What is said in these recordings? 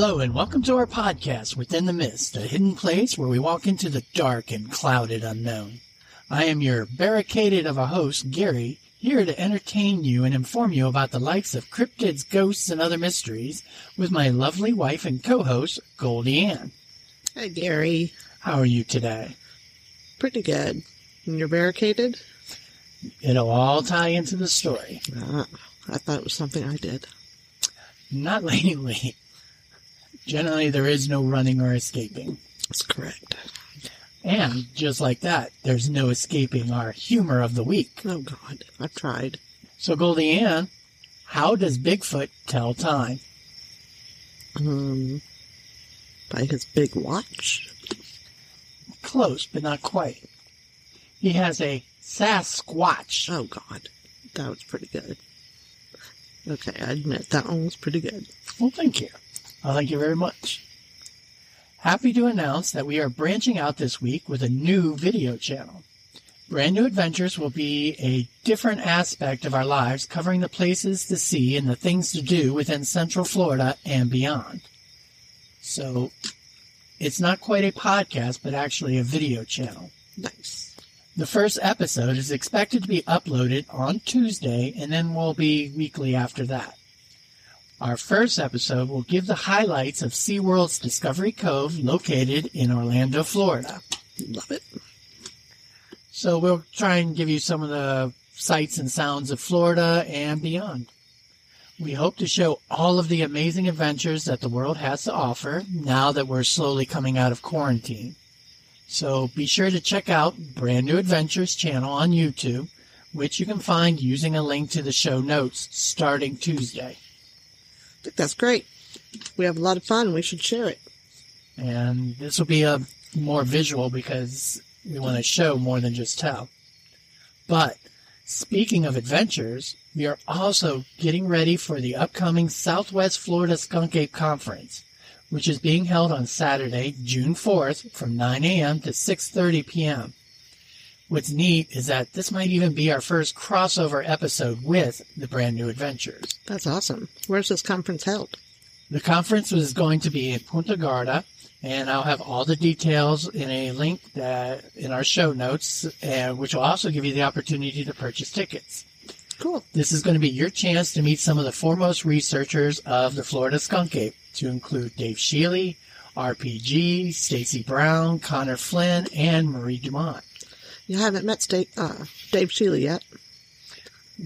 Hello, and welcome to our podcast, Within the Mist, a hidden place where we walk into the dark and clouded unknown. I am your barricaded of a host, Gary, here to entertain you and inform you about the likes of cryptids, ghosts, and other mysteries with my lovely wife and co-host, GoldieAnn. Hi, Gary. How are you today? Pretty good. And you're barricaded? It'll all tie into the story. Uh, I thought it was something I did. Not lately. Generally, there is no running or escaping. That's correct. And just like that, there's no escaping our humor of the week. Oh, God. I've tried. So, GoldieAnn, how does Bigfoot tell time? Um, by his big watch. Close, but not quite. He has a Sasquatch. Oh, God. That was pretty good. Okay, I admit that one was pretty good. Well, thank you. Well, thank you very much. Happy to announce that we are branching out this week with a new video channel. Brand New Adventures will be a different aspect of our lives, covering the places to see and the things to do within Central Florida and beyond. So, it's not quite a podcast, but actually a video channel. Nice. The first episode is expected to be uploaded on Tuesday and then will be weekly after that. Our first episode will give the highlights of SeaWorld's Discovery Cove located in Orlando, Florida. Love it. So we'll try and give you some of the sights and sounds of Florida and beyond. We hope to show all of the amazing adventures that the world has to offer now that we're slowly coming out of quarantine. So be sure to check out Brand New Adventures channel on YouTube, which you can find using a link to the show notes starting Tuesday. I think that's great. We have a lot of fun. We should share it. And this will be a more visual because we want to show more than just tell. But speaking of adventures, we are also getting ready for the upcoming Southwest Florida Skunk Ape Conference, which is being held on Saturday, June 4th from 9 a.m. to 6:30 p.m. What's neat is that this might even be our first crossover episode with the brand new adventures. That's awesome. Where's this conference held? The conference was going to be in Punta Gorda, and I'll have all the details in a link that in our show notes, uh, which will also give you the opportunity to purchase tickets. Cool. This is going to be your chance to meet some of the foremost researchers of the Florida skunk ape, to include Dave Shealy, RPG, Stacy Brown, Connor Flynn, and Marie Dumont. You haven't met Sta- uh, Dave Shealy yet?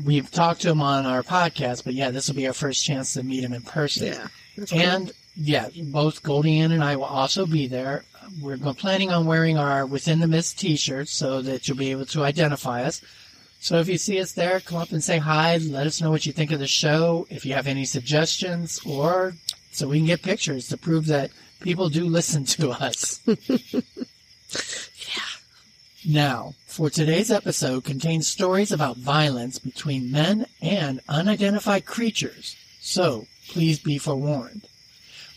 We've talked to him on our podcast, but yeah, this will be our first chance to meet him in person. Yeah. That's cool. And yeah, both GoldieAnn and I will also be there. We're planning on wearing our Within the Mist t-shirts so that you'll be able to identify us. So if you see us there, come up and say hi. Let us know what you think of the show. If you have any suggestions or so we can get pictures to prove that people do listen to us. Now, for today's episode contains stories about violence between men and unidentified creatures, so please be forewarned.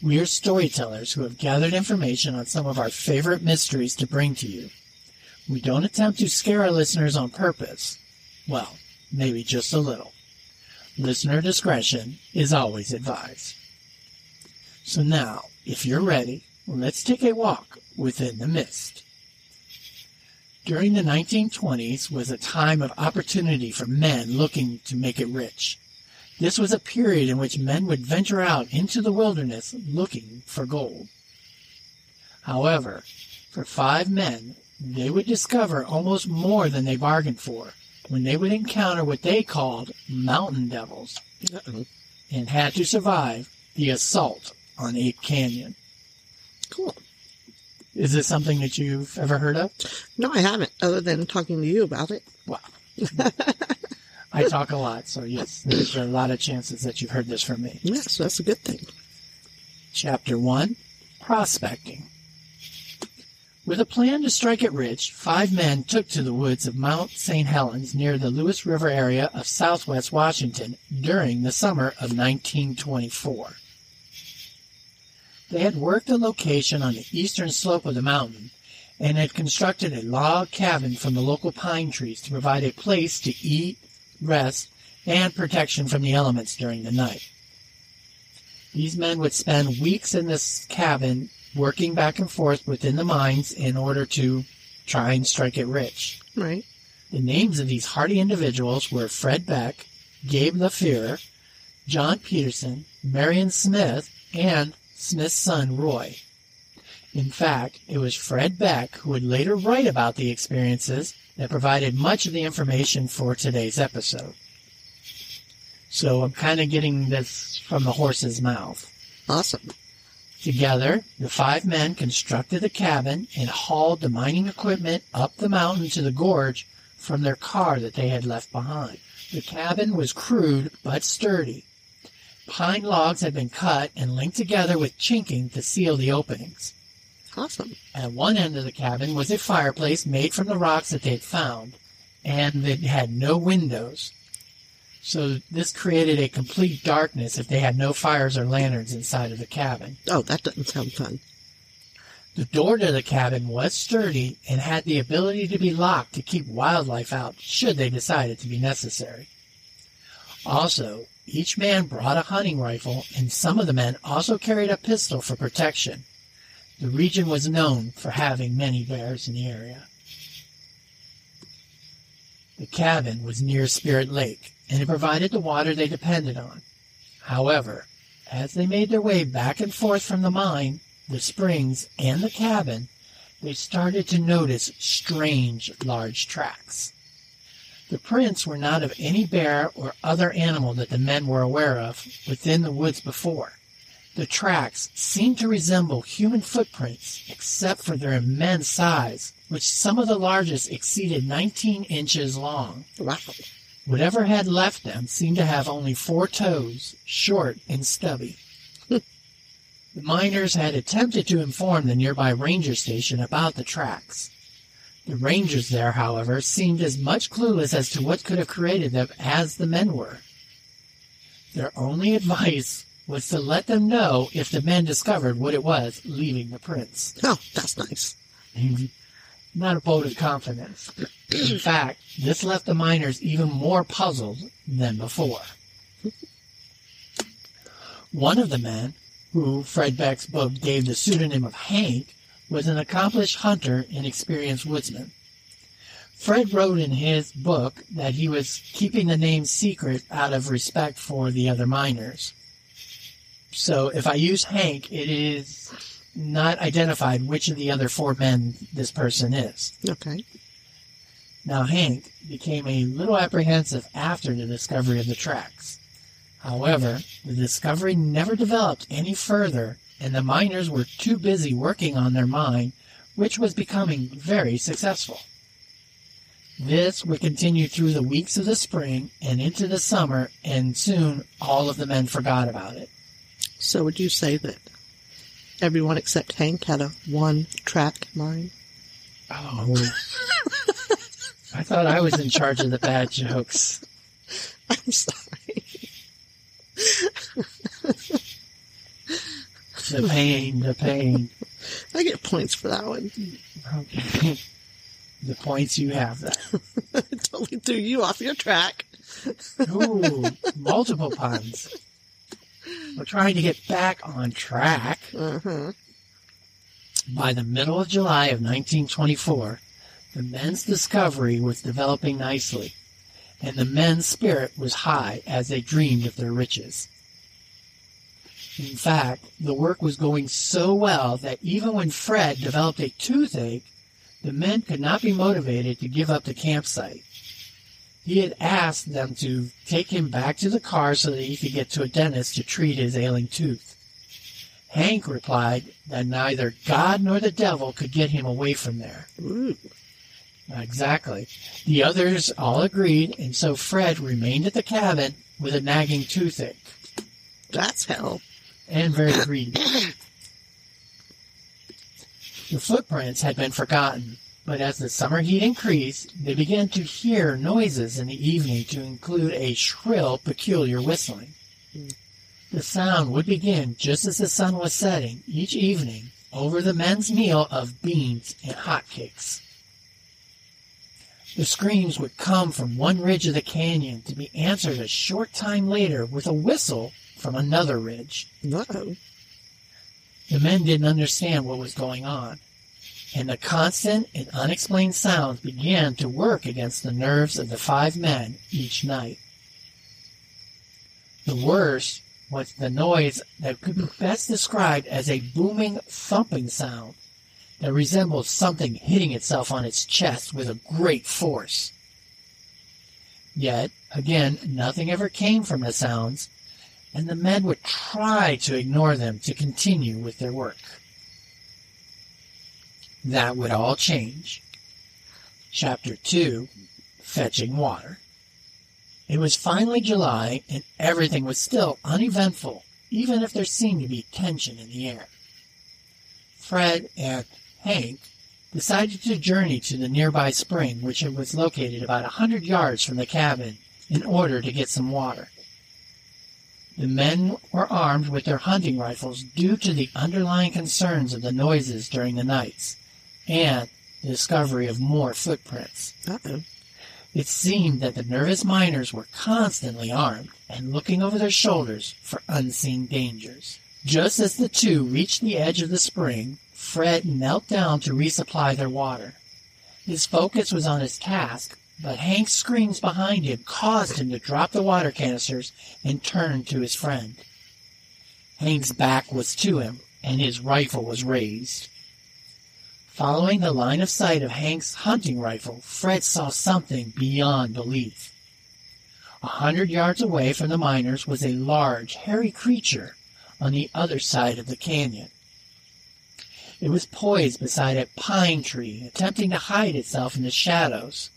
We are storytellers who have gathered information on some of our favorite mysteries to bring to you. We don't attempt to scare our listeners on purpose. Well, maybe just a little. Listener discretion is always advised. So now, if you're ready, let's take a walk within the mist. During the 1920s was a time of opportunity for men looking to make it rich. This was a period in which men would venture out into the wilderness looking for gold. However, for five men, they would discover almost more than they bargained for when they would encounter what they called mountain devils Uh-oh. and had to survive the assault on Ape Canyon. Cool. Is this something that you've ever heard of? No, I haven't, other than talking to you about it. Wow. I talk a lot, so yes, there's a lot of chances that you've heard this from me. Yes, that's a good thing. Chapter 1 Prospecting. With a plan to strike it rich, five men took to the woods of Mount St. Helens near the Lewis River area of southwest Washington during the summer of 1924. They had worked a location on the eastern slope of the mountain and had constructed a log cabin from the local pine trees to provide a place to eat, rest, and protection from the elements during the night. These men would spend weeks in this cabin working back and forth within the mines in order to try and strike it rich. Right. The names of these hardy individuals were Fred Beck, Gabe LaFear, John Peterson, Marion Smith, and Smith's son Roy. In fact, it was Fred Beck who would later write about the experiences that provided much of the information for today's episode. So I'm kind of getting this from the horse's mouth. Awesome. Together, the five men constructed a cabin and hauled the mining equipment up the mountain to the gorge from their car that they had left behind. The cabin was crude but sturdy. Pine logs had been cut and linked together with chinking to seal the openings. Awesome. At one end of the cabin was a fireplace made from the rocks that they'd found, and it had no windows. So this created a complete darkness if they had no fires or lanterns inside of the cabin. Oh, that doesn't sound fun. The door to the cabin was sturdy and had the ability to be locked to keep wildlife out should they decide it to be necessary. Also, each man brought a hunting rifle and some of the men also carried a pistol for protection. The region was known for having many bears in the area. The cabin was near Spirit Lake and it provided the water they depended on. However, as they made their way back and forth from the mine, the springs, and the cabin, they started to notice strange large tracks. The prints were not of any bear or other animal that the men were aware of within the woods before. The tracks seemed to resemble human footprints, except for their immense size, which some of the largest exceeded 19 inches long. Wow. Whatever had left them seemed to have only four toes, short and stubby. the miners had attempted to inform the nearby ranger station about the tracks. The rangers there, however, seemed as much clueless as to what could have created them as the men were. Their only advice was to let them know if the men discovered what it was leaving the prints. Oh, that's nice. Not a vote of confidence. In fact, this left the miners even more puzzled than before. One of the men, who Fred Beck's book gave the pseudonym of Hank, was an accomplished hunter and experienced woodsman. Fred wrote in his book that he was keeping the name secret out of respect for the other miners. So if I use Hank, it is not identified which of the other four men this person is. Okay. Now, Hank became a little apprehensive after the discovery of the tracks. However, the discovery never developed any further, and the miners were too busy working on their mine, which was becoming very successful. This would continue through the weeks of the spring and into the summer, and soon all of the men forgot about it. So would you say that everyone except Hank had a one track mind? Oh. I thought I was in charge of the bad jokes. I'm sorry. The pain, the pain. I get points for that one. Okay. The points you have that. totally threw you off your track. Ooh, multiple puns. We're trying to get back on track. Uh-huh. By the middle of July of 1924, the men's discovery was developing nicely, and the men's spirit was high as they dreamed of their riches. In fact, the work was going so well that even when Fred developed a toothache, the men could not be motivated to give up the campsite. He had asked them to take him back to the car so that he could get to a dentist to treat his ailing tooth. Hank replied that neither God nor the devil could get him away from there. Ooh. Exactly. The others all agreed, and so Fred remained at the cabin with a nagging toothache That's hell. And very greedy. The footprints had been forgotten, but as the summer heat increased, they began to hear noises in the evening to include a shrill, peculiar whistling. The sound would begin just as the sun was setting each evening over the men's meal of beans and hotcakes. The screams would come from one ridge of the canyon to be answered a short time later with a whistle from another ridge. Uh-oh. The men didn't understand what was going on, and the constant and unexplained sounds began to work against the nerves of the five men each night. The worst was the noise that could be best described as a booming, thumping sound that resembled something hitting itself on its chest with a great force. Yet, again, nothing ever came from the sounds, and the men would try to ignore them to continue with their work. That would all change. Chapter 2 Fetching Water. It was finally July, and everything was still uneventful, even if there seemed to be tension in the air. Fred and Hank decided to journey to the nearby spring, which was located about a hundred yards from the cabin, in order to get some water. The men were armed with their hunting rifles due to the underlying concerns of the noises during the nights and the discovery of more footprints. Uh-oh. It seemed that the nervous miners were constantly armed and looking over their shoulders for unseen dangers. Just as the two reached the edge of the spring, Fred knelt down to resupply their water. His focus was on his task, but Hank's screams behind him caused him to drop the water canisters and turn to his friend. Hank's back was to him, and his rifle was raised. Following the line of sight of Hank's hunting rifle, Fred saw something beyond belief. A hundred yards away from the miners was a large, hairy creature on the other side of the canyon. It was poised beside a pine tree, attempting to hide itself in the shadows.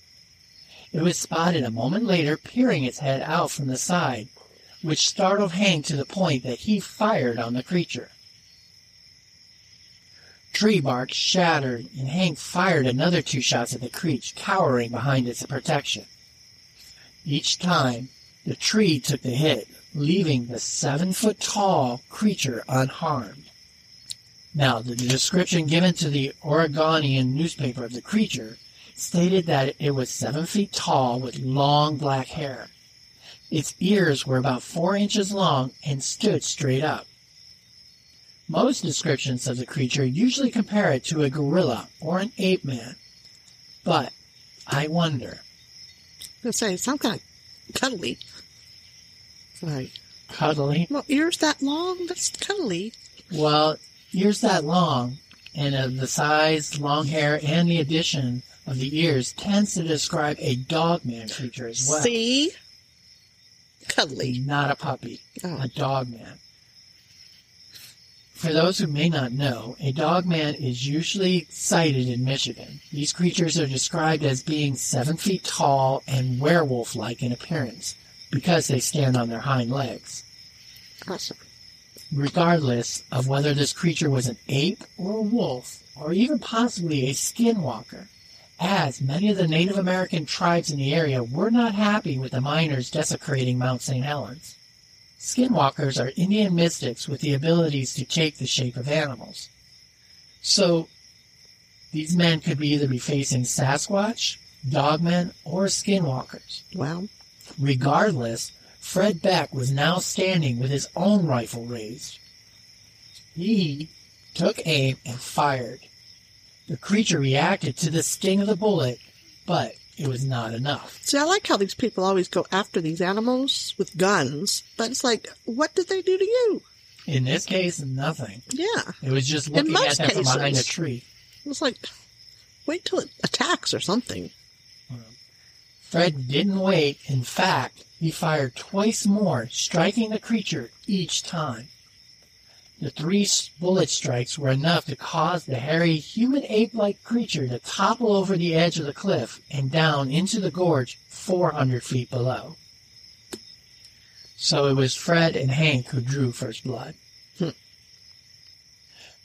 It was spotted a moment later peering its head out from the side, which startled Hank to the point that he fired on the creature. Tree bark shattered, and Hank fired another two shots at the creature, cowering behind its protection. Each time, the tree took the hit, leaving the seven foot tall creature unharmed. Now, the description given to the Oregonian newspaper of the creature stated that it was seven feet tall with long black hair. Its ears were about four inches long and stood straight up. Most descriptions of the creature usually compare it to a gorilla or an ape man. But I wonder. I say, some kind of cuddly. Right. Cuddly? Well, ears that long? That's cuddly. Well, ears that long and of the size, long hair, and the addition of the ears tends to describe a dogman creature as well. See? Cuddly. Not a puppy, Oh. a dogman. For those who may not know, a dogman is usually sighted in Michigan. These creatures are described as being seven feet tall and werewolf like in appearance because they stand on their hind legs. Awesome. Regardless of whether this creature was an ape or a wolf, or even possibly a skinwalker, as many of the Native American tribes in the area were not happy with the miners desecrating Mount St. Helens. Skinwalkers are Indian mystics with the abilities to take the shape of animals. So, these men could be either be facing Sasquatch, dogmen, or skinwalkers. Well, Regardless, Fred Beck was now standing with his own rifle raised. He took aim and fired. The creature reacted to the sting of the bullet, but it was not enough. see, I like how these people always go after these animals with guns, but it's like, what did they do to you? In this case, nothing. Yeah. It was just looking at them from behind a cases. It was like, wait till it attacks or something. Fred didn't wait. In fact, he fired twice more, striking the creature each time. The three bullet strikes were enough to cause the hairy, human ape-like creature to topple over the edge of the cliff and down into the gorge 400 feet below. So it was Fred and Hank who drew first blood. Hmm.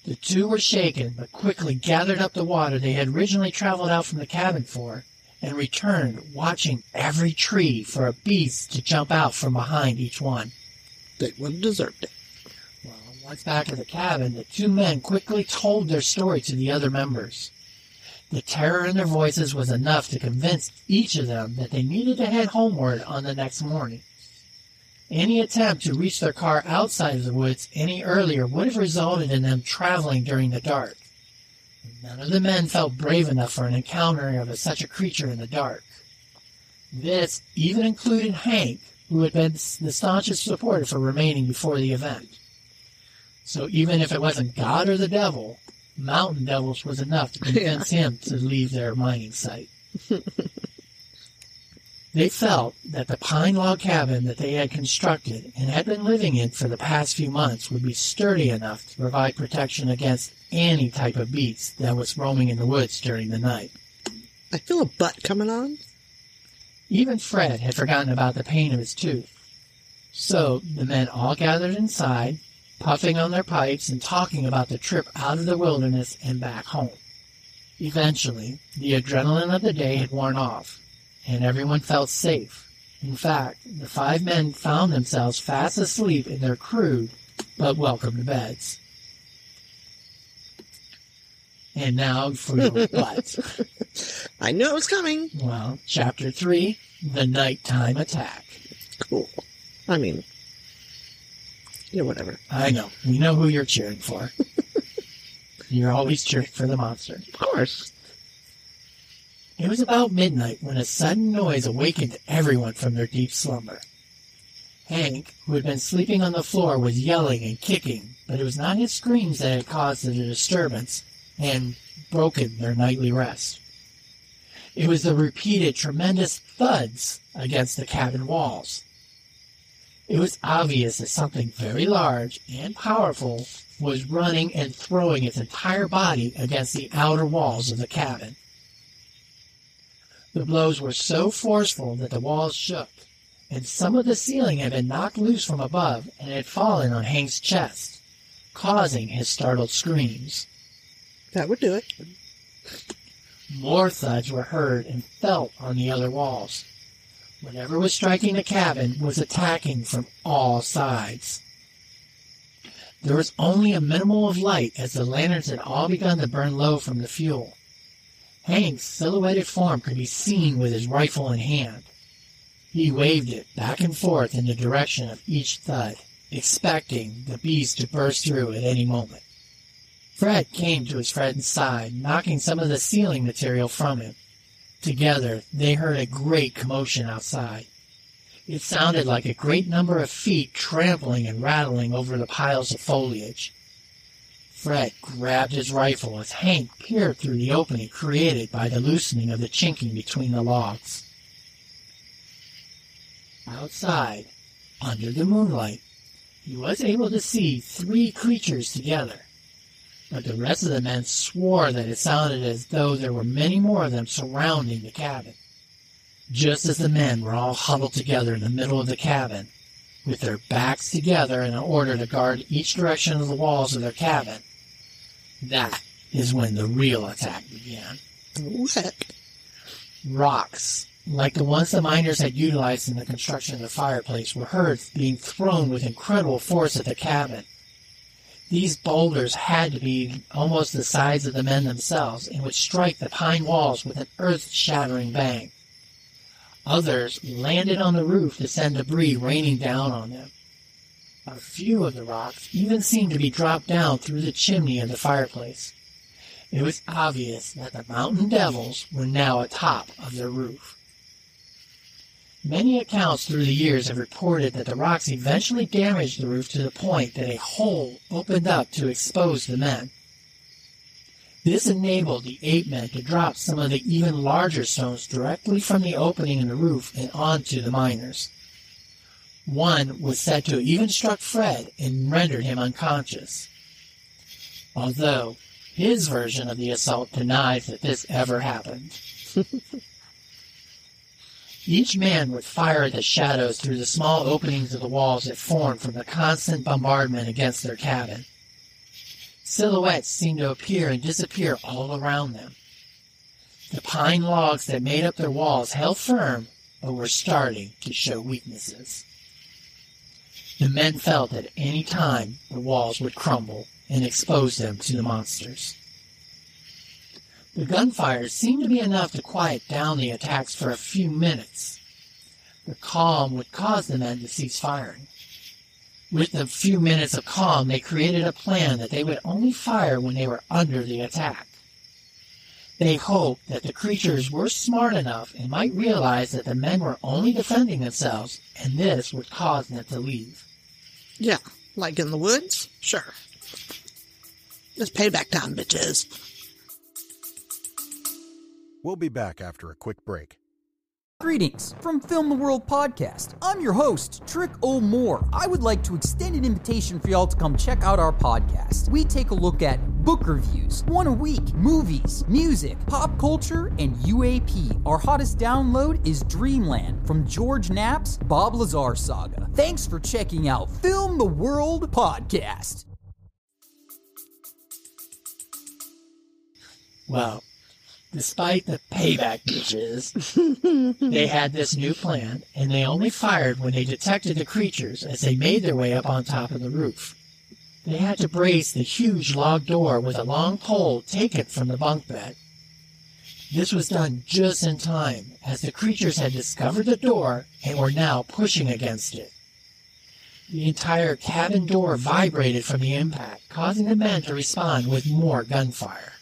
The two were shaken, but quickly gathered up the water they had originally traveled out from the cabin for and returned, watching every tree for a beast to jump out from behind each one. They would have deserved it. Well, once back at the cabin, the two men quickly told their story to the other members. The terror in their voices was enough to convince each of them that they needed to head homeward on the next morning. Any attempt to reach their car outside of the woods any earlier would have resulted in them traveling during the dark. None of the men felt brave enough for an encounter of such a creature in the dark. This even included Hank, who had been the staunchest supporter for remaining before the event. So even if it wasn't God or the devil, mountain devils was enough to convince yeah. him to leave their mining site. they felt that the pine log cabin that they had constructed and had been living in for the past few months would be sturdy enough to provide protection against any type of beast that was roaming in the woods during the night. I feel a butt coming on. Even Fred had forgotten about the pain of his tooth. So the men all gathered inside, puffing on their pipes and talking about the trip out of the wilderness and back home. Eventually, the adrenaline of the day had worn off, and everyone felt safe. In fact, the five men found themselves fast asleep in their crude but welcome beds. And now for your butt. I knew it was coming. Well, chapter three, the nighttime attack. Cool. I mean, yeah, whatever. I know. We know who you're cheering for. you're always cheering for the monster. Of course. It was about midnight when a sudden noise awakened everyone from their deep slumber. Hank, who had been sleeping on the floor, was yelling and kicking, but it was not his screams that had caused the disturbance and broken their nightly rest. It was the repeated tremendous thuds against the cabin walls. It was obvious that something very large and powerful was running and throwing its entire body against the outer walls of the cabin. The blows were so forceful that the walls shook, and some of the ceiling had been knocked loose from above and had fallen on Hank's chest, causing his startled screams. That would do it. More thuds were heard and felt on the other walls. Whatever was striking the cabin was attacking from all sides. There was only a minimal of light as the lanterns had all begun to burn low from the fuel. Hank's silhouetted form could be seen with his rifle in hand. He waved it back and forth in the direction of each thud, expecting the beast to burst through at any moment. Fred came to his friend's side, knocking some of the ceiling material from him. Together, they heard a great commotion outside. It sounded like a great number of feet trampling and rattling over the piles of foliage. Fred grabbed his rifle as Hank peered through the opening created by the loosening of the chinking between the logs. Outside, under the moonlight, he was able to see three creatures together but the rest of the men swore that it sounded as though there were many more of them surrounding the cabin. Just as the men were all huddled together in the middle of the cabin, with their backs together in order to guard each direction of the walls of their cabin, that is when the real attack began. What? Rocks, like the ones the miners had utilized in the construction of the fireplace, were heard being thrown with incredible force at the cabin. These boulders had to be almost the size of the men themselves and would strike the pine walls with an earth-shattering bang. Others landed on the roof to send debris raining down on them. A few of the rocks even seemed to be dropped down through the chimney of the fireplace. It was obvious that the mountain devils were now atop of their roof. Many accounts through the years have reported that the rocks eventually damaged the roof to the point that a hole opened up to expose the men. This enabled the ape men to drop some of the even larger stones directly from the opening in the roof and onto the miners. One was said to have even struck Fred and rendered him unconscious. Although his version of the assault denies that this ever happened. Each man would fire at the shadows through the small openings of the walls that formed from the constant bombardment against their cabin. Silhouettes seemed to appear and disappear all around them. The pine logs that made up their walls held firm, but were starting to show weaknesses. The men felt that at any time the walls would crumble and expose them to the monsters. The gunfire seemed to be enough to quiet down the attacks for a few minutes. The calm would cause the men to cease firing. With the few minutes of calm, they created a plan that they would only fire when they were under the attack. They hoped that the creatures were smart enough and might realize that the men were only defending themselves, and this would cause them to leave. Yeah, like in the woods? Sure. It's payback time, bitches. We'll be back after a quick break. Greetings from Film the World Podcast. I'm your host, Trick O'More. I would like to extend an invitation for y'all to come check out our podcast. We take a look at book reviews, one a week, movies, music, pop culture, and UAP. Our hottest download is Dreamland from George Knapp's Bob Lazar saga. Thanks for checking out Film the World Podcast. Well, despite the payback bitches, they had this new plan, and they only fired when they detected the creatures as they made their way up on top of the roof. They had to brace the huge log door with a long pole taken from the bunk bed. This was done just in time, as the creatures had discovered the door and were now pushing against it. The entire cabin door vibrated from the impact, causing the men to respond with more gunfire.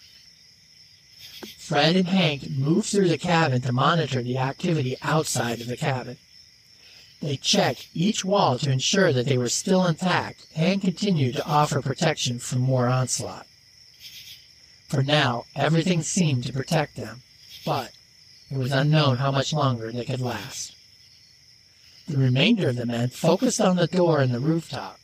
Fred and Hank moved through the cabin to monitor the activity outside of the cabin. They checked each wall to ensure that they were still intact and continued to offer protection from more onslaught. For now, everything seemed to protect them, but it was unknown how much longer they could last. The remainder of the men focused on the door and the rooftop.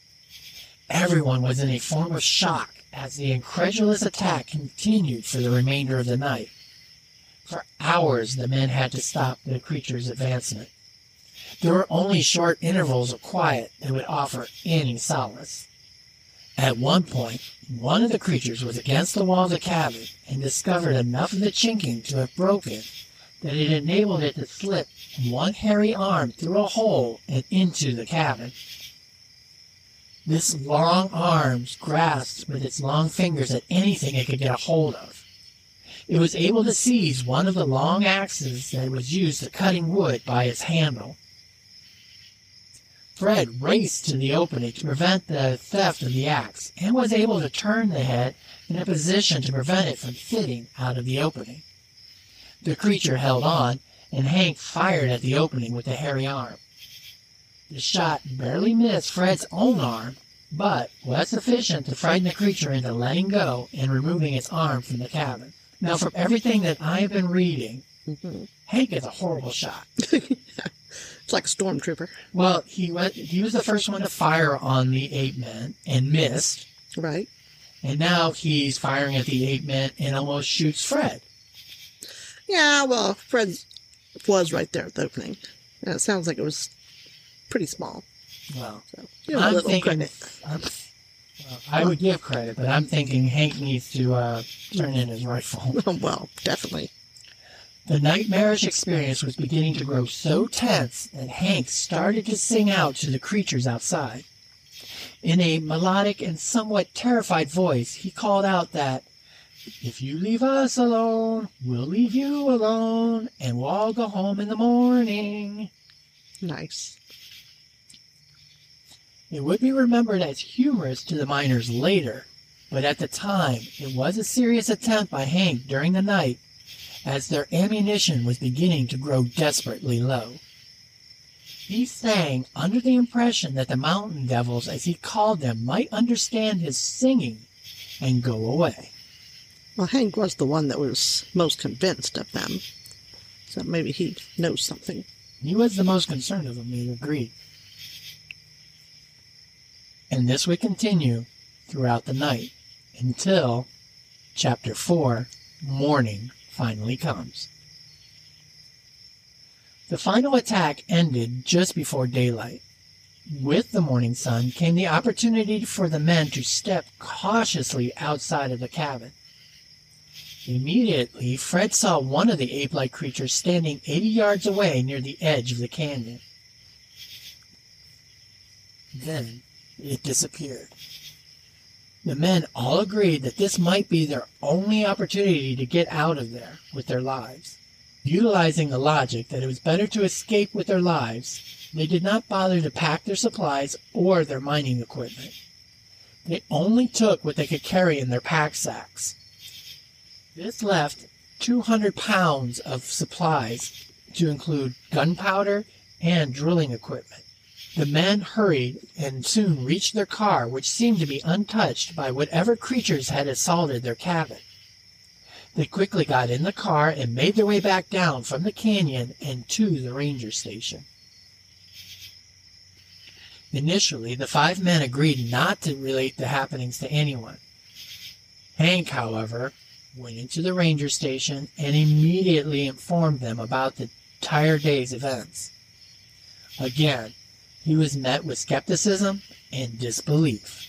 Everyone was in a form of shock as the incredulous attack continued for the remainder of the night. For hours, the men had to stop the creature's advancement. There were only short intervals of quiet that would offer any solace. At one point, one of the creatures was against the wall of the cabin and discovered enough of the chinking to have broken that it enabled it to slip one hairy arm through a hole and into the cabin. This long arm grasped with its long fingers at anything it could get a hold of. It was able to seize one of the long axes that was used for cutting wood by its handle. Fred raced to the opening to prevent the theft of the axe and was able to turn the head in a position to prevent it from fitting out of the opening. The creature held on, and Hank fired at the opening with the hairy arm. The shot barely missed Fred's own arm, but was sufficient to frighten the creature into letting go and removing its arm from the cabin. Now, from everything that I have been reading, hmm Hank is a horrible shot. It's like a stormtrooper, Well, he went. He was the first one to fire on the ape men and missed, right? and now he's firing at the ape men and almost shoots Fred. Yeah, well, Fred was right there at the opening. And it sounds like it was pretty small. Well, So, give him a I'm little thinking. I'm, well, I would give credit, but I'm thinking Hank needs to uh, turn in his rifle. well, definitely. The nightmarish experience was beginning to grow so tense that Hank started to sing out to the creatures outside. In a melodic and somewhat terrified voice, he called out that, If you leave us alone, we'll leave you alone, and we'll all go home in the morning. Nice. It would be remembered as humorous to the miners later, but at the time it was a serious attempt by Hank during the night as their ammunition was beginning to grow desperately low. He sang under the impression that the mountain devils, as he called them, might understand his singing and go away. Well, Hank was the one that was most convinced of them. So maybe he knows something. He was the most concerned of them, he agreed. And this would continue throughout the night until chapter 4, morning, finally comes. The final attack ended just before daylight. With the morning sun came the opportunity for the men to step cautiously outside of the cabin. Immediately, Fred saw one of the ape like creatures standing 80 yards away near the edge of the canyon. Then it disappeared. The men all agreed that this might be their only opportunity to get out of there with their lives. Utilizing the logic that it was better to escape with their lives, they did not bother to pack their supplies or their mining equipment. They only took what they could carry in their pack sacks. This left 200 pounds of supplies to include gunpowder and drilling equipment. The men hurried and soon reached their car, which seemed to be untouched by whatever creatures had assaulted their cabin. They quickly got in the car and made their way back down from the canyon and to the ranger station. Initially, the five men agreed not to relate the happenings to anyone. Hank, however, went into the ranger station and immediately informed them about the entire day's events. Again, he was met with skepticism and disbelief.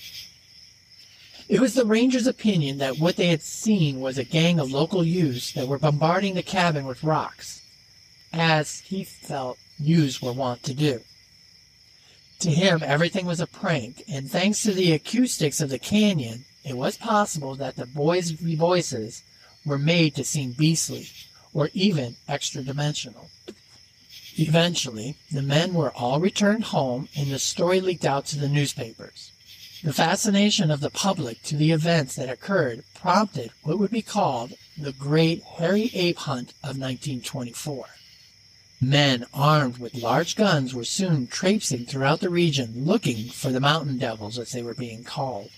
It was the ranger's opinion that what they had seen was a gang of local youths that were bombarding the cabin with rocks, as he felt youths were wont to do. To him, everything was a prank, and thanks to the acoustics of the canyon, it was possible that the boys' voices were made to seem beastly or even extra dimensional. Eventually, the men were all returned home and the story leaked out to the newspapers. The fascination of the public to the events that occurred prompted what would be called the Great Hairy Ape Hunt of 1924. Men armed with large guns were soon traipsing throughout the region looking for the mountain devils as they were being called.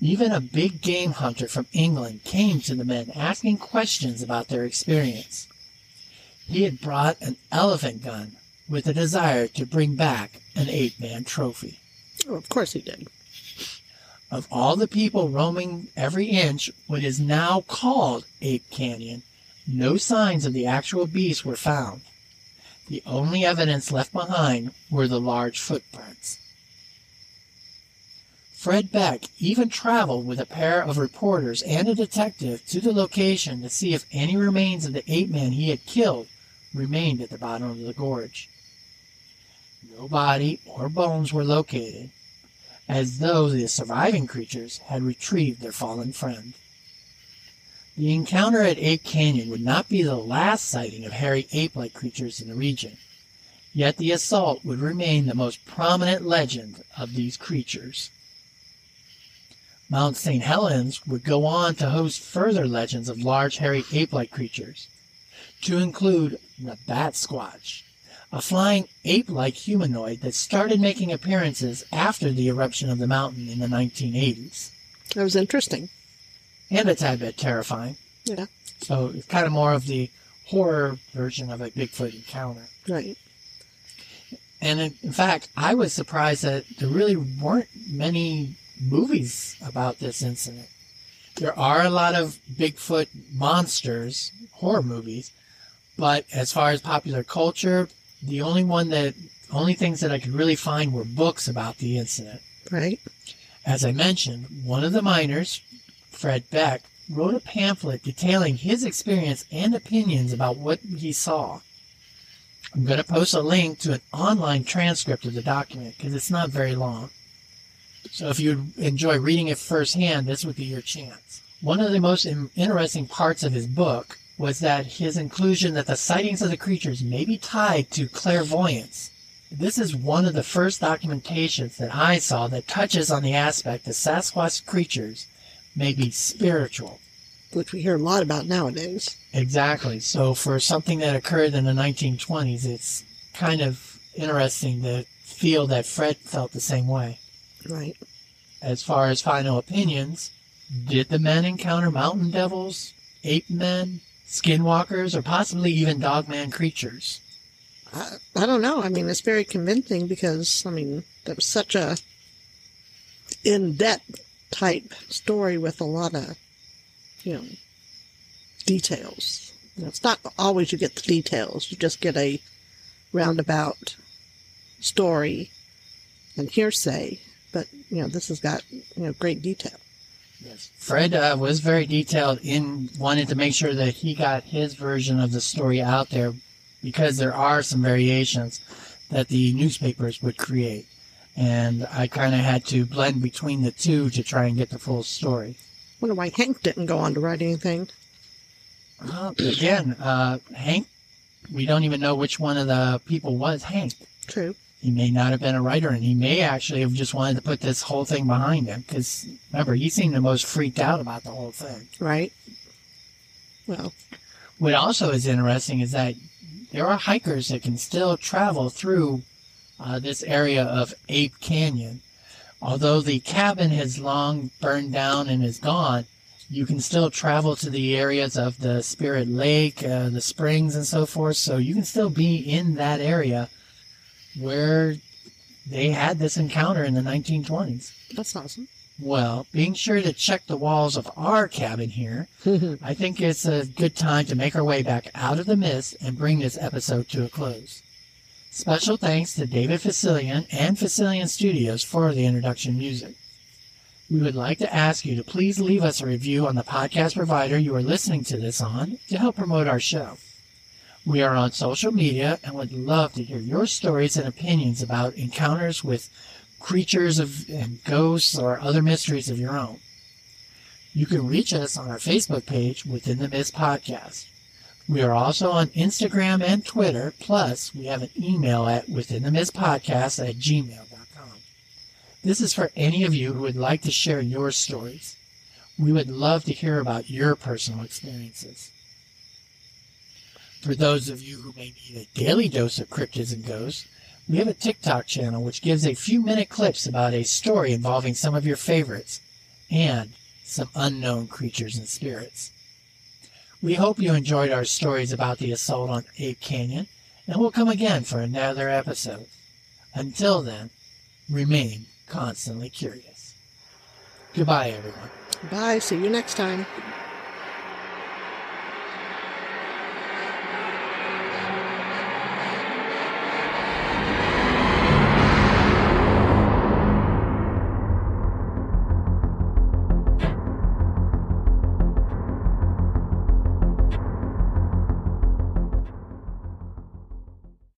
Even a big game hunter from England came to the men asking questions about their experience. He had brought an elephant gun with a desire to bring back an ape man trophy. Oh, of course he did. Of all the people roaming every inch what is now called Ape Canyon, no signs of the actual beast were found. The only evidence left behind were the large footprints. Fred Beck even traveled with a pair of reporters and a detective to the location to see if any remains of the ape man he had killed remained at the bottom of the gorge. No body or bones were located, as though the surviving creatures had retrieved their fallen friend. The encounter at Ape Canyon would not be the last sighting of hairy ape-like creatures in the region, yet the assault would remain the most prominent legend of these creatures. Mount St. Helens would go on to host further legends of large hairy ape-like creatures, to include the Bat Squatch, a flying ape-like humanoid that started making appearances after the eruption of the mountain in the 1980s. That was interesting. And a tad bit terrifying. Yeah. So it's kind of more of the horror version of a Bigfoot encounter. Right. And in, in fact, I was surprised that there really weren't many movies about this incident. There are a lot of Bigfoot monsters, horror movies, but as far as popular culture, the only one that, only things that I could really find were books about the incident. Right. As I mentioned, one of the miners, Fred Beck, wrote a pamphlet detailing his experience and opinions about what he saw. I'm going to post a link to an online transcript of the document because it's not very long. So if you enjoy reading it firsthand, this would be your chance. One of the most interesting parts of his book was that his inclusion that the sightings of the creatures may be tied to clairvoyance. This is one of the first documentations that I saw that touches on the aspect that Sasquatch creatures may be spiritual. Which we hear a lot about nowadays. Exactly. So for something that occurred in the 1920s, it's kind of interesting to feel that Fred felt the same way. Right. As far as final opinions, did the men encounter mountain devils, ape men, skinwalkers, or possibly even dogman creatures? I, I don't know. I mean, it's very convincing because, I mean, that was such a in-depth type story with a lot of, you know, details. You know, it's not always you get the details. You just get a roundabout story and hearsay. But, you know, this has got, you know, great detail. Yes. Fred uh, was very detailed in wanted to make sure that he got his version of the story out there because there are some variations that the newspapers would create. And I kind of had to blend between the two to try and get the full story. wonder why Hank didn't go on to write anything. Well, again, uh, Hank, we don't even know which one of the people was Hank. True. He may not have been a writer, and he may actually have just wanted to put this whole thing behind him. Because remember, he seemed the most freaked out about the whole thing. Right. Well, What also is interesting is that there are hikers that can still travel through uh, this area of Ape Canyon. Although the cabin has long burned down and is gone, you can still travel to the areas of the Spirit Lake, uh, the springs, and so forth. So you can still be in that area where they had this encounter in the 1920s. that's awesome. Well, being sure to check the walls of our cabin here, I think it's a good time to make our way back out of the mist and bring this episode to a close. Special thanks to David Fesliyan and Fesliyan Studios for the introduction music. We would like to ask you to please leave us a review on the podcast provider you are listening to this on to help promote our show. We are on social media and would love to hear your stories and opinions about encounters with creatures of and ghosts or other mysteries of your own. You can reach us on our Facebook page Within the Mist Podcast. We are also on Instagram and Twitter, plus we have an email at withinthemistpodcast at gmail.com. This is for any of you who would like to share your stories. We would love to hear about your personal experiences. For those of you who may need a daily dose of cryptids and ghosts, we have a TikTok channel which gives a few minute clips about a story involving some of your favorites and some unknown creatures and spirits. We hope you enjoyed our stories about the assault on Ape Canyon, and we'll come again for another episode. Until then, remain constantly curious. Goodbye, everyone. Bye. See you next time.